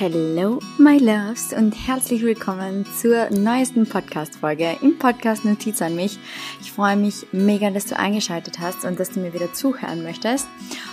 Hello, my loves und herzlich willkommen zur neuesten Podcast-Folge im Podcast Notiz an mich. Ich freue mich mega, dass du eingeschaltet hast und dass du mir wieder zuhören möchtest.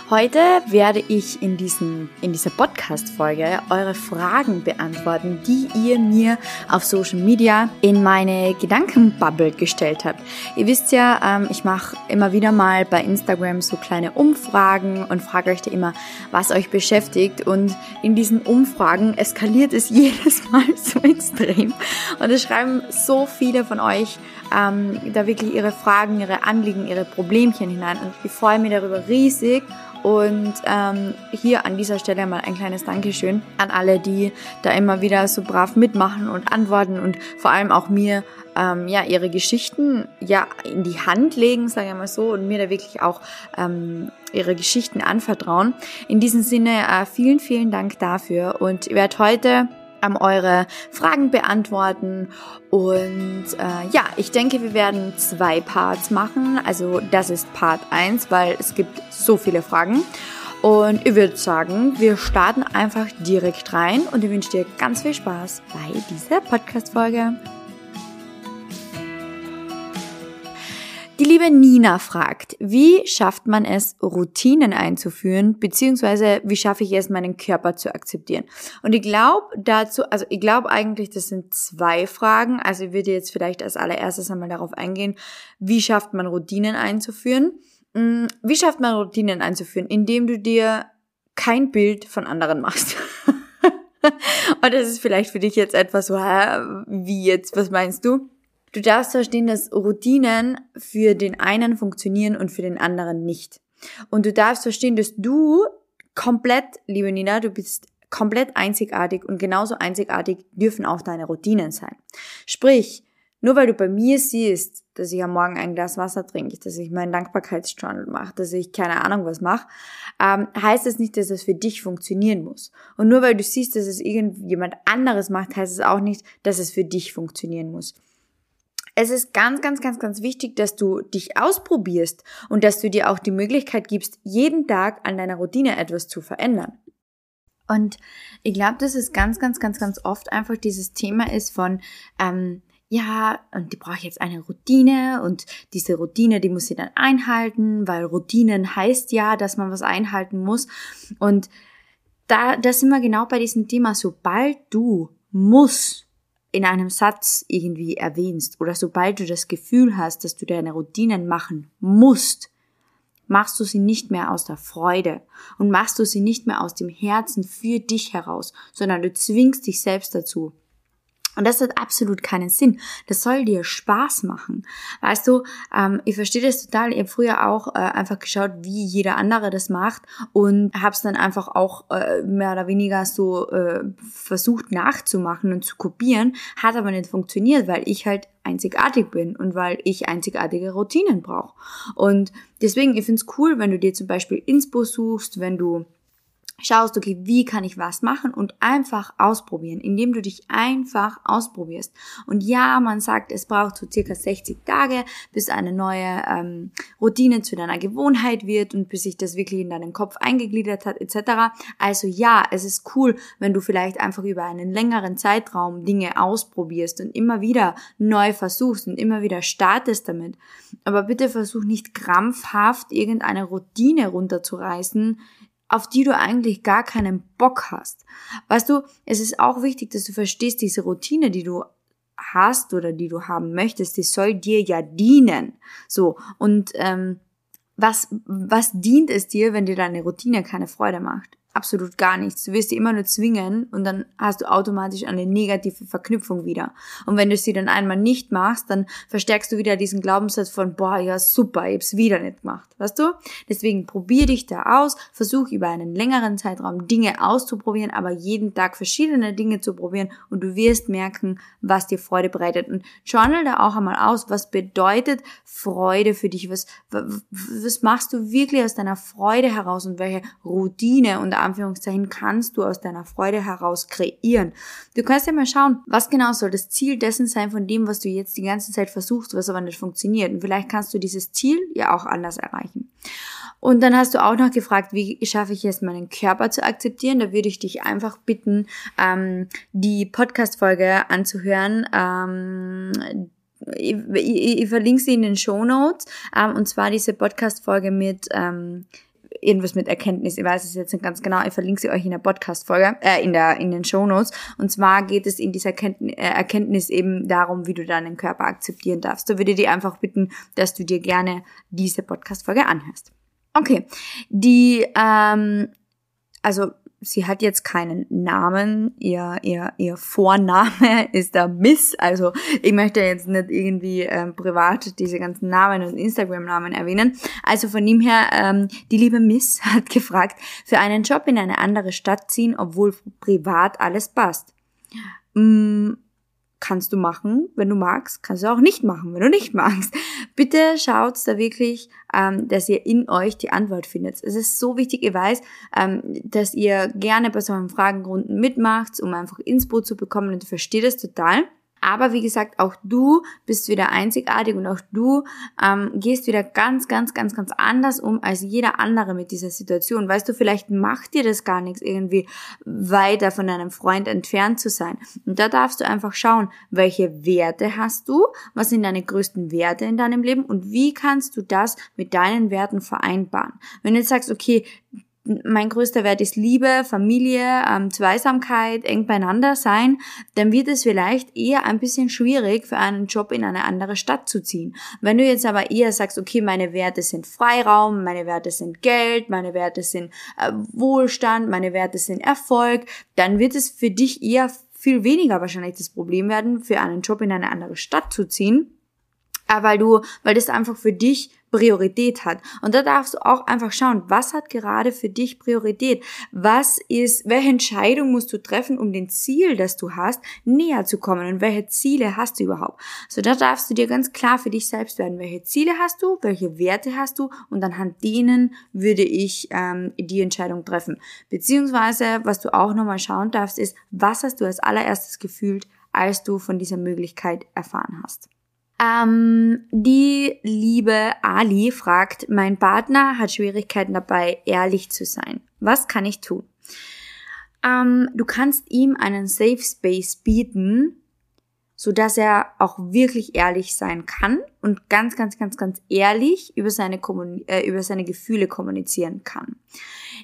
Heute werde ich in, diesen, in dieser Podcast-Folge eure Fragen beantworten, die ihr mir auf Social Media in meine Gedankenbubble gestellt habt. Ihr wisst ja, ähm, ich mache immer wieder mal bei Instagram so kleine Umfragen und frage euch da immer, was euch beschäftigt. Und in diesen Umfragen eskaliert es jedes Mal so extrem. Und es schreiben so viele von euch ähm, da wirklich ihre Fragen, ihre Anliegen, ihre Problemchen hinein. Und ich freue mich darüber riesig. Und ähm, hier an dieser Stelle mal ein kleines Dankeschön an alle, die da immer wieder so brav mitmachen und antworten und vor allem auch mir ähm, ja ihre Geschichten ja in die Hand legen, sage ich mal so, und mir da wirklich auch ähm, ihre Geschichten anvertrauen. In diesem Sinne äh, vielen, vielen Dank dafür und ich werde heute ähm, eure Fragen beantworten. Und äh, ja, ich denke, wir werden zwei Parts machen. Also das ist Part 1, weil es gibt so viele Fragen. Und ich würde sagen, wir starten einfach direkt rein und ich wünsche dir ganz viel Spaß bei dieser Podcast-Folge. Liebe Nina fragt, wie schafft man es, Routinen einzuführen, beziehungsweise wie schaffe ich es, meinen Körper zu akzeptieren? Und ich glaube dazu, also ich glaube eigentlich, das sind zwei Fragen. Also ich würde jetzt vielleicht als allererstes einmal darauf eingehen, wie schafft man Routinen einzuführen? Mm, wie schafft man Routinen einzuführen? Indem du dir kein Bild von anderen machst. Und das ist vielleicht für dich jetzt etwas so, wie jetzt, was meinst du? Du darfst verstehen, dass Routinen für den einen funktionieren und für den anderen nicht. Und du darfst verstehen, dass du komplett, liebe Nina, du bist komplett einzigartig und genauso einzigartig dürfen auch deine Routinen sein. Sprich, nur weil du bei mir siehst, dass ich am Morgen ein Glas Wasser trinke, dass ich meinen Dankbarkeitsjournal mache, dass ich keine Ahnung was mache, ähm, heißt das nicht, dass es für dich funktionieren muss. Und nur weil du siehst, dass es irgendjemand anderes macht, heißt es auch nicht, dass es für dich funktionieren muss es ist ganz, ganz, ganz, ganz wichtig, dass du dich ausprobierst und dass du dir auch die Möglichkeit gibst, jeden Tag an deiner Routine etwas zu verändern. Und ich glaube, dass es ganz, ganz, ganz, ganz oft einfach dieses Thema ist von, ähm, ja, und die brauche ich jetzt eine Routine und diese Routine, die muss sie dann einhalten, weil Routinen heißt ja, dass man was einhalten muss. Und da, da sind wir genau bei diesem Thema, sobald du muss in einem Satz irgendwie erwähnst oder sobald du das Gefühl hast, dass du deine Routinen machen musst, machst du sie nicht mehr aus der Freude und machst du sie nicht mehr aus dem Herzen für dich heraus, sondern du zwingst dich selbst dazu. Und das hat absolut keinen Sinn. Das soll dir Spaß machen. Weißt du, ähm, ich verstehe das total. Ich habe früher auch äh, einfach geschaut, wie jeder andere das macht und habe es dann einfach auch äh, mehr oder weniger so äh, versucht nachzumachen und zu kopieren. Hat aber nicht funktioniert, weil ich halt einzigartig bin und weil ich einzigartige Routinen brauche. Und deswegen, ich finde es cool, wenn du dir zum Beispiel Inspo suchst, wenn du schaust, okay, wie kann ich was machen und einfach ausprobieren, indem du dich einfach ausprobierst. Und ja, man sagt, es braucht so circa 60 Tage, bis eine neue ähm, Routine zu deiner Gewohnheit wird und bis sich das wirklich in deinen Kopf eingegliedert hat, etc. Also ja, es ist cool, wenn du vielleicht einfach über einen längeren Zeitraum Dinge ausprobierst und immer wieder neu versuchst und immer wieder startest damit. Aber bitte versuch nicht krampfhaft irgendeine Routine runterzureißen, auf die du eigentlich gar keinen Bock hast. Weißt du, es ist auch wichtig, dass du verstehst, diese Routine, die du hast oder die du haben möchtest, die soll dir ja dienen. So, und ähm, was, was dient es dir, wenn dir deine Routine keine Freude macht? Absolut gar nichts. Du wirst sie immer nur zwingen und dann hast du automatisch eine negative Verknüpfung wieder. Und wenn du sie dann einmal nicht machst, dann verstärkst du wieder diesen Glaubenssatz von, boah, ja super, ich hab's wieder nicht gemacht. Weißt du? Deswegen probier dich da aus, versuch über einen längeren Zeitraum Dinge auszuprobieren, aber jeden Tag verschiedene Dinge zu probieren und du wirst merken, was dir Freude bereitet. Und journal da auch einmal aus, was bedeutet Freude für dich? Was, was machst du wirklich aus deiner Freude heraus und welche Routine und Anführungszeichen kannst du aus deiner Freude heraus kreieren. Du kannst ja mal schauen, was genau soll das Ziel dessen sein von dem, was du jetzt die ganze Zeit versuchst, was aber nicht funktioniert. Und vielleicht kannst du dieses Ziel ja auch anders erreichen. Und dann hast du auch noch gefragt, wie schaffe ich es, meinen Körper zu akzeptieren? Da würde ich dich einfach bitten, ähm, die Podcast-Folge anzuhören. Ähm, ich, ich, ich, verlinke sie in den Show Notes. Ähm, und zwar diese Podcast-Folge mit ähm, irgendwas mit Erkenntnis. Ich weiß es jetzt nicht ganz genau. Ich verlinke sie euch in der Podcast-Folge, äh, in der, in den Show Notes. Und zwar geht es in dieser Erkenntnis, äh, Erkenntnis eben darum, wie du deinen Körper akzeptieren darfst. Da würde ich dir einfach bitten, dass du dir gerne diese Podcast-Folge anhörst. Okay. Die, ähm, also sie hat jetzt keinen Namen, ihr, ihr, ihr Vorname ist der Miss, also ich möchte jetzt nicht irgendwie ähm, privat diese ganzen Namen und Instagram-Namen erwähnen. Also von ihm her, ähm, die liebe Miss hat gefragt, für einen Job in eine andere Stadt ziehen, obwohl privat alles passt. Mm, kannst du machen, wenn du magst, kannst du auch nicht machen, wenn du nicht magst. Bitte schaut da wirklich, ähm, dass ihr in euch die Antwort findet. Es ist so wichtig, ihr weiß, ähm, dass ihr gerne bei solchen Fragenrunden mitmacht, um einfach Inspo zu bekommen und versteht es total. Aber wie gesagt, auch du bist wieder einzigartig und auch du ähm, gehst wieder ganz, ganz, ganz, ganz anders um als jeder andere mit dieser Situation. Weißt du, vielleicht macht dir das gar nichts, irgendwie weiter von deinem Freund entfernt zu sein. Und da darfst du einfach schauen, welche Werte hast du, was sind deine größten Werte in deinem Leben und wie kannst du das mit deinen Werten vereinbaren. Wenn du jetzt sagst, okay, mein größter Wert ist Liebe, Familie, ähm, Zweisamkeit, eng beieinander sein, dann wird es vielleicht eher ein bisschen schwierig für einen Job in eine andere Stadt zu ziehen. Wenn du jetzt aber eher sagst, okay, meine Werte sind Freiraum, meine Werte sind Geld, meine Werte sind äh, Wohlstand, meine Werte sind Erfolg, dann wird es für dich eher viel weniger wahrscheinlich das Problem werden, für einen Job in eine andere Stadt zu ziehen, äh, weil du, weil das einfach für dich Priorität hat. Und da darfst du auch einfach schauen, was hat gerade für dich Priorität? Was ist, welche Entscheidung musst du treffen, um den Ziel, das du hast, näher zu kommen? Und welche Ziele hast du überhaupt? So, da darfst du dir ganz klar für dich selbst werden. Welche Ziele hast du? Welche Werte hast du? Und anhand denen würde ich ähm, die Entscheidung treffen. Beziehungsweise, was du auch nochmal schauen darfst, ist, was hast du als allererstes gefühlt, als du von dieser Möglichkeit erfahren hast? Ähm, die liebe Ali fragt, mein Partner hat Schwierigkeiten dabei, ehrlich zu sein. Was kann ich tun? Ähm, du kannst ihm einen Safe Space bieten, so dass er auch wirklich ehrlich sein kann und ganz, ganz, ganz, ganz ehrlich über seine, Kommun äh, über seine Gefühle kommunizieren kann.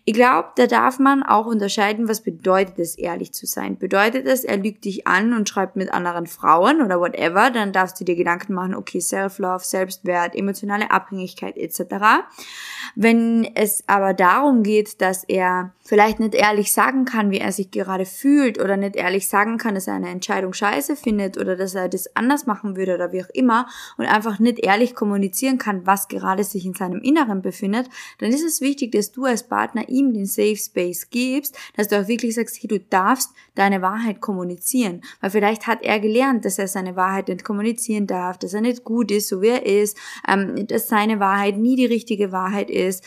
Ich glaube, da darf man auch unterscheiden, was bedeutet es, ehrlich zu sein. Bedeutet es, er lügt dich an und schreibt mit anderen Frauen oder whatever, dann darfst du dir Gedanken machen, okay, Self-Love, Selbstwert, emotionale Abhängigkeit etc. Wenn es aber darum geht, dass er vielleicht nicht ehrlich sagen kann, wie er sich gerade fühlt oder nicht ehrlich sagen kann, dass er eine Entscheidung scheiße findet oder dass er das anders machen würde oder wie auch immer und einfach nicht ehrlich kommunizieren kann, was gerade sich in seinem Inneren befindet, dann ist es wichtig, dass du als Partner ihm den Safe Space gibst, dass du auch wirklich sagst, hey, du darfst deine Wahrheit kommunizieren. Weil vielleicht hat er gelernt, dass er seine Wahrheit nicht kommunizieren darf, dass er nicht gut ist, so wie er ist, ähm, dass seine Wahrheit nie die richtige Wahrheit ist,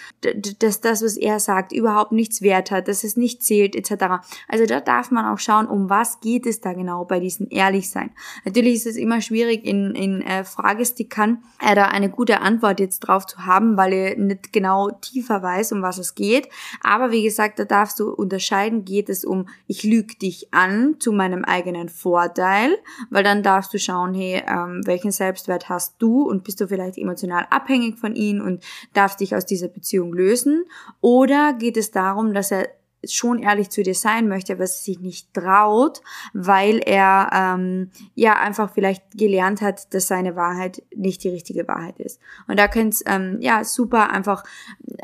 dass das, was er sagt, überhaupt nichts wert hat, dass es nicht zählt, etc. Also da darf man auch schauen, um was geht es da genau bei diesem Ehrlichsein. Natürlich ist es immer schwierig in, in äh, Fragestickern äh, da eine gute Antwort jetzt drauf zu haben, weil er nicht genau tiefer weiß, um was es geht. Aber wie gesagt, da darfst du unterscheiden, geht es um, ich lüge dich an zu meinem eigenen Vorteil, weil dann darfst du schauen, hey, ähm, welchen Selbstwert hast du und bist du vielleicht emotional abhängig von ihm und darfst dich aus dieser Beziehung lösen? Oder geht es darum, dass er schon ehrlich zu dir sein möchte, aber sich nicht traut, weil er ähm, ja einfach vielleicht gelernt hat, dass seine Wahrheit nicht die richtige Wahrheit ist. Und da könnt ähm, ja super einfach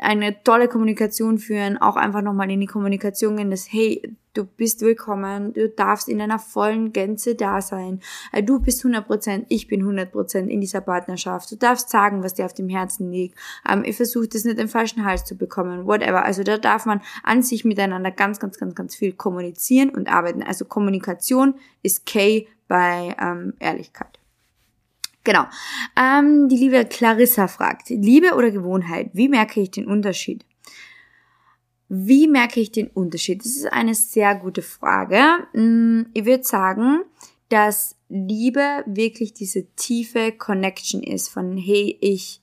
eine tolle Kommunikation führen, auch einfach nochmal in die Kommunikation gehen, dass hey, Du bist willkommen, du darfst in einer vollen Gänze da sein. Äh, du bist 100%, ich bin 100% in dieser Partnerschaft. Du darfst sagen, was dir auf dem Herzen liegt. Ähm, ich versuche das nicht im falschen Hals zu bekommen, whatever. Also da darf man an sich miteinander ganz, ganz, ganz, ganz viel kommunizieren und arbeiten. Also Kommunikation ist K bei ähm, Ehrlichkeit. Genau. Ähm, die liebe Clarissa fragt, Liebe oder Gewohnheit, wie merke ich den Unterschied? Wie merke ich den Unterschied? Das ist eine sehr gute Frage. Mm, ich würde sagen, dass Liebe wirklich diese tiefe Connection ist von, hey, ich,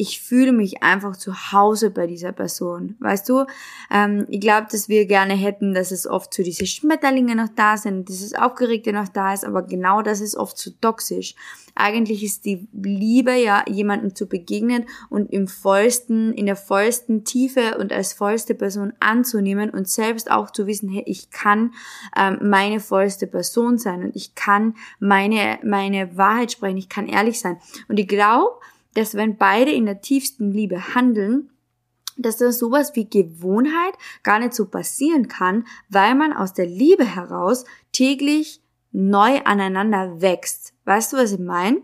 ich fühle mich einfach zu Hause bei dieser Person. Weißt du, ähm, ich glaube, dass wir gerne hätten, dass es oft so diese Schmetterlinge noch da sind, dieses Aufgeregte noch da ist, aber genau das ist oft zu so toxisch. Eigentlich ist die Liebe ja, jemandem zu begegnen und im vollsten, in der vollsten Tiefe und als vollste Person anzunehmen und selbst auch zu wissen, hey, ich kann ähm, meine vollste Person sein und ich kann meine, meine Wahrheit sprechen, ich kann ehrlich sein. Und ich glaube, dass wenn beide in der tiefsten Liebe handeln, dass das sowas wie Gewohnheit gar nicht so passieren kann, weil man aus der Liebe heraus täglich neu aneinander wächst. Weißt du, was ich meine?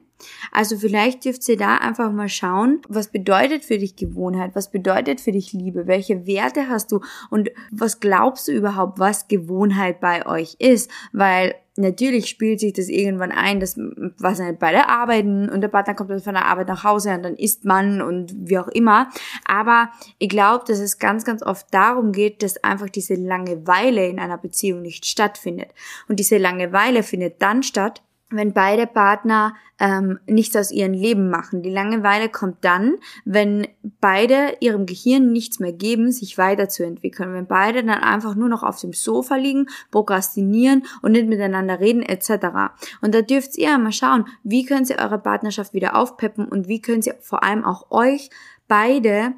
Also vielleicht dürft ihr da einfach mal schauen, was bedeutet für dich Gewohnheit, was bedeutet für dich Liebe, welche Werte hast du und was glaubst du überhaupt, was Gewohnheit bei euch ist, weil natürlich spielt sich das irgendwann ein, dass was nicht beide arbeiten und der Partner kommt dann von der Arbeit nach Hause und dann isst man und wie auch immer. Aber ich glaube, dass es ganz, ganz oft darum geht, dass einfach diese Langeweile in einer Beziehung nicht stattfindet. Und diese Langeweile findet dann statt, wenn beide Partner ähm, nichts aus ihrem Leben machen. Die Langeweile kommt dann, wenn beide ihrem Gehirn nichts mehr geben, sich weiterzuentwickeln. Wenn beide dann einfach nur noch auf dem Sofa liegen, prokrastinieren und nicht miteinander reden etc. Und da dürft ihr einmal schauen, wie könnt ihr eure Partnerschaft wieder aufpeppen und wie könnt ihr vor allem auch euch beide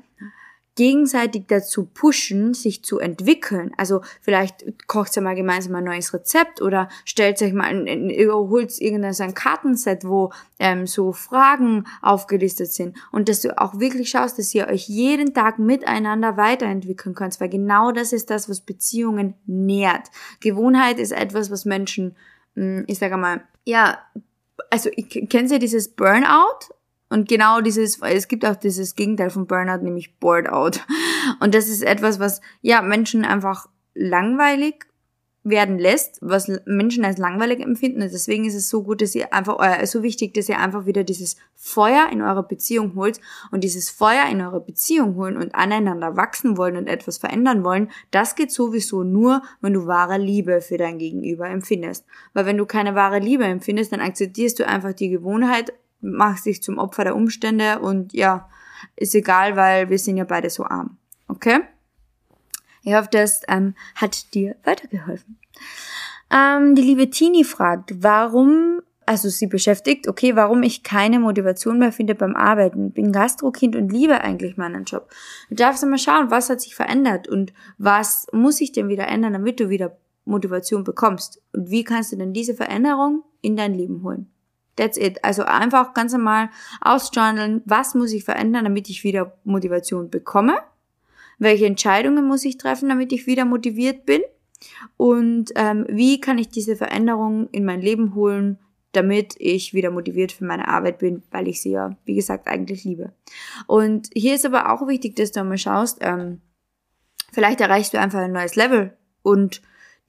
gegenseitig dazu pushen, sich zu entwickeln. Also vielleicht kocht ihr mal gemeinsam ein neues Rezept oder stellt euch mal, holt irgendein so ein Kartenset, wo ähm, so Fragen aufgelistet sind und dass du auch wirklich schaust, dass ihr euch jeden Tag miteinander weiterentwickeln könnt, weil genau das ist das, was Beziehungen nährt. Gewohnheit ist etwas, was Menschen, hm, ich sage mal, ja, also kennen Sie dieses Burnout? Und genau dieses, es gibt auch dieses Gegenteil von Burnout, nämlich Bored Out. Und das ist etwas, was, ja, Menschen einfach langweilig werden lässt, was Menschen als langweilig empfinden. Und deswegen ist es so gut, dass ihr einfach, äh, so wichtig, dass ihr einfach wieder dieses Feuer in eurer Beziehung holt und dieses Feuer in eurer Beziehung holen und aneinander wachsen wollen und etwas verändern wollen. Das geht sowieso nur, wenn du wahre Liebe für dein Gegenüber empfindest. Weil wenn du keine wahre Liebe empfindest, dann akzeptierst du einfach die Gewohnheit, mach sich zum Opfer der Umstände und ja, ist egal, weil wir sind ja beide so arm. Okay? Ich hoffe, das ähm, hat dir weitergeholfen. Ähm, die liebe Tini fragt, warum, also sie beschäftigt, okay, warum ich keine Motivation mehr finde beim Arbeiten. Bin Gastrokind und liebe eigentlich meinen Job. Du darfst mal schauen, was hat sich verändert und was muss sich denn wieder ändern, damit du wieder Motivation bekommst. Und wie kannst du denn diese Veränderung in dein Leben holen? That's it. Also einfach ganz normal ausjournalen, was muss ich verändern, damit ich wieder Motivation bekomme? Welche Entscheidungen muss ich treffen, damit ich wieder motiviert bin? Und ähm, wie kann ich diese Veränderung in mein Leben holen, damit ich wieder motiviert für meine Arbeit bin, weil ich sie ja, wie gesagt, eigentlich liebe. Und hier ist aber auch wichtig, dass du einmal schaust, ähm, vielleicht erreichst du einfach ein neues Level und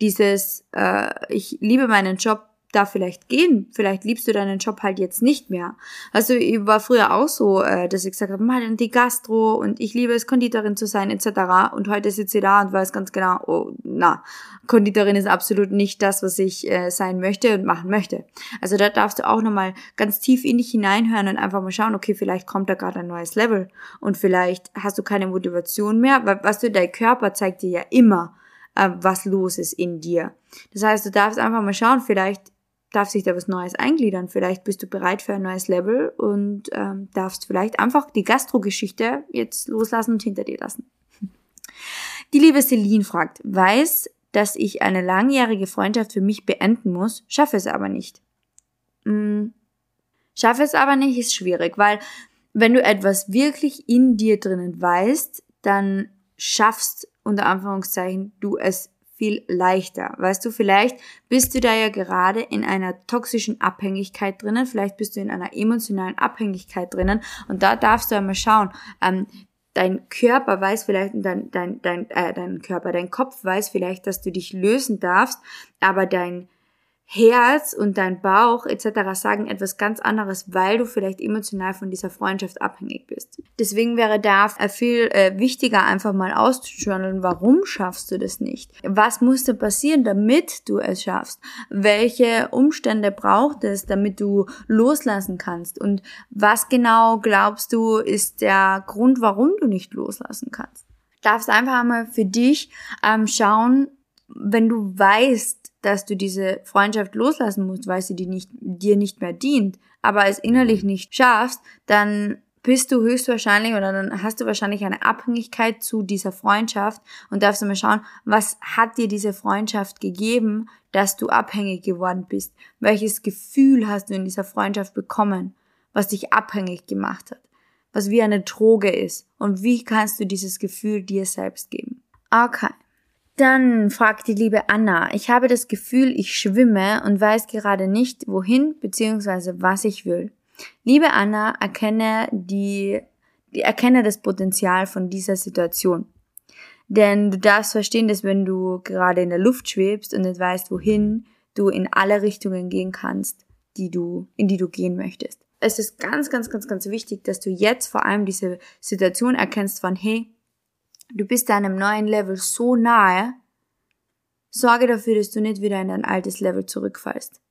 dieses, äh, ich liebe meinen Job, da vielleicht gehen. Vielleicht liebst du deinen Job halt jetzt nicht mehr. Also ich war früher auch so, äh, dass ich gesagt habe, mal die Gastro und ich liebe es, Konditorin zu sein etc. Und heute sitze ich da und weiß ganz genau, oh, na, Konditorin ist absolut nicht das, was ich äh, sein möchte und machen möchte. Also da darfst du auch nochmal ganz tief in dich hineinhören und einfach mal schauen, okay, vielleicht kommt da gerade ein neues Level und vielleicht hast du keine Motivation mehr, weil was du, dein Körper zeigt dir ja immer, äh, was los ist in dir. Das heißt, du darfst einfach mal schauen, vielleicht darf sich da was Neues eingliedern. Vielleicht bist du bereit für ein neues Level und ähm, darfst vielleicht einfach die Gastro-Geschichte jetzt loslassen und hinter dir lassen. Die liebe Celine fragt, weiß, dass ich eine langjährige Freundschaft für mich beenden muss, schaffe es aber nicht. Hm, schaffe es aber nicht ist schwierig, weil wenn du etwas wirklich in dir drinnen weißt, dann schaffst unter Anführungszeichen du es viel leichter. Weißt du, vielleicht bist du da ja gerade in einer toxischen Abhängigkeit drinnen, vielleicht bist du in einer emotionalen Abhängigkeit drinnen und da darfst du einmal schauen, ähm, dein Körper weiß vielleicht, dein, dein, dein, äh, dein Körper, dein Kopf weiß vielleicht, dass du dich lösen darfst, aber dein Herz und dein Bauch etc. sagen etwas ganz anderes, weil du vielleicht emotional von dieser Freundschaft abhängig bist. Deswegen wäre da viel äh, wichtiger, einfach mal auszujournalen, warum schaffst du das nicht? Was musste passieren, damit du es schaffst? Welche Umstände braucht es, damit du loslassen kannst? Und was genau glaubst du ist der Grund, warum du nicht loslassen kannst? Darfst einfach einmal für dich ähm, schauen, wenn du weißt, dass du diese Freundschaft loslassen musst, weil sie dir nicht, dir nicht mehr dient, aber es innerlich nicht schaffst, dann bist du höchstwahrscheinlich oder dann hast du wahrscheinlich eine Abhängigkeit zu dieser Freundschaft und darfst du mal schauen, was hat dir diese Freundschaft gegeben, dass du abhängig geworden bist? Welches Gefühl hast du in dieser Freundschaft bekommen, was dich abhängig gemacht hat? Was wie eine Droge ist? Und wie kannst du dieses Gefühl dir selbst geben? Okay. Dann fragt die liebe Anna, ich habe das Gefühl, ich schwimme und weiß gerade nicht, wohin bzw. was ich will. Liebe Anna, erkenne die, erkenne das Potenzial von dieser Situation. Denn du darfst verstehen, dass wenn du gerade in der Luft schwebst und nicht weißt, wohin, du in alle Richtungen gehen kannst, die du, in die du gehen möchtest. Es ist ganz, ganz, ganz, ganz wichtig, dass du jetzt vor allem diese Situation erkennst von, hey, du bist deinem neuen Level so nahe, sorge dafür, dass du nicht wieder in dein altes Level zurückfallst.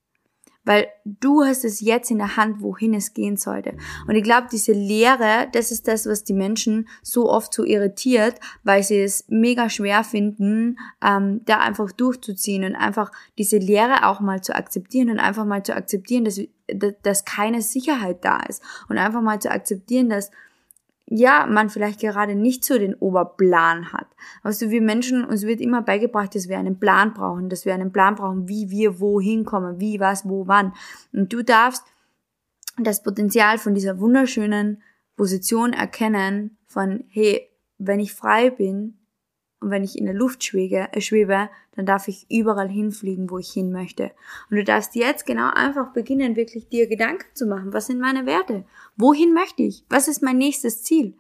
Weil du hast es jetzt in der Hand, wohin es gehen sollte. Und ich glaube, diese Lehre, das ist das, was die Menschen so oft so irritiert, weil sie es mega schwer finden, ähm, da einfach durchzuziehen und einfach diese Lehre auch mal zu akzeptieren und einfach mal zu akzeptieren, dass, dass keine Sicherheit da ist. Und einfach mal zu akzeptieren, dass ja, man vielleicht gerade nicht so den Oberplan hat. Also wir Menschen, uns wird immer beigebracht, dass wir einen Plan brauchen, dass wir einen Plan brauchen, wie wir wohin kommen, wie, was, wo, wann. Und du darfst das Potenzial von dieser wunderschönen Position erkennen von, hey, wenn ich frei bin, und wenn ich in der Luft schwebe, äh, schwebe, dann darf ich überall hinfliegen, wo ich hin möchte. Und du darfst jetzt genau einfach beginnen, wirklich dir Gedanken zu machen. Was sind meine Werte? Wohin möchte ich? Was ist mein nächstes Ziel?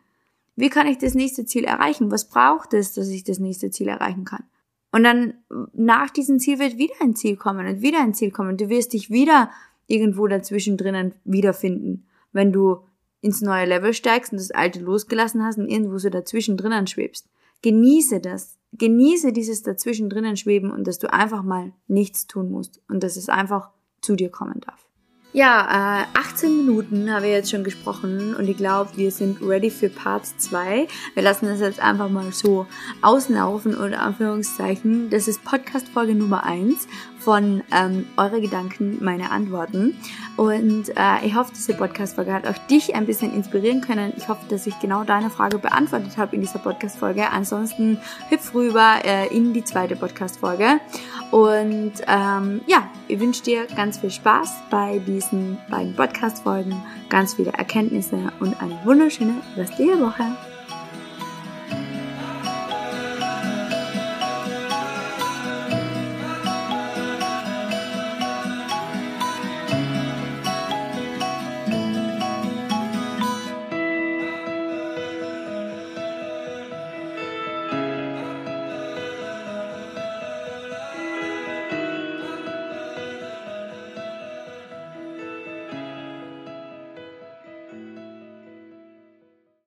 Wie kann ich das nächste Ziel erreichen? Was braucht es, dass ich das nächste Ziel erreichen kann? Und dann nach diesem Ziel wird wieder ein Ziel kommen und wieder ein Ziel kommen. Du wirst dich wieder irgendwo dazwischen drinnen wiederfinden, wenn du ins neue Level steigst und das alte losgelassen hast und irgendwo so dazwischen drinnen schwebst genieße das. Genieße dieses dazwischen drinnen schweben und dass du einfach mal nichts tun musst und dass es einfach zu dir kommen darf. Ja, äh, 18 Minuten habe ich jetzt schon gesprochen und ich glaube, wir sind ready für Part 2. Wir lassen das jetzt einfach mal so auslaufen oder Anführungszeichen. Das ist Podcast Folge Nummer 1 von ähm, Eure Gedanken, meine Antworten. Und äh, ich hoffe, diese Podcast-Folge hat auch dich ein bisschen inspirieren können. Ich hoffe, dass ich genau deine Frage beantwortet habe in dieser Podcast-Folge. Ansonsten hüpf rüber äh, in die zweite Podcast-Folge. Und ähm, ja, ich wünsche dir ganz viel Spaß bei diesen beiden Podcast-Folgen, ganz viele Erkenntnisse und eine wunderschöne restliche Woche.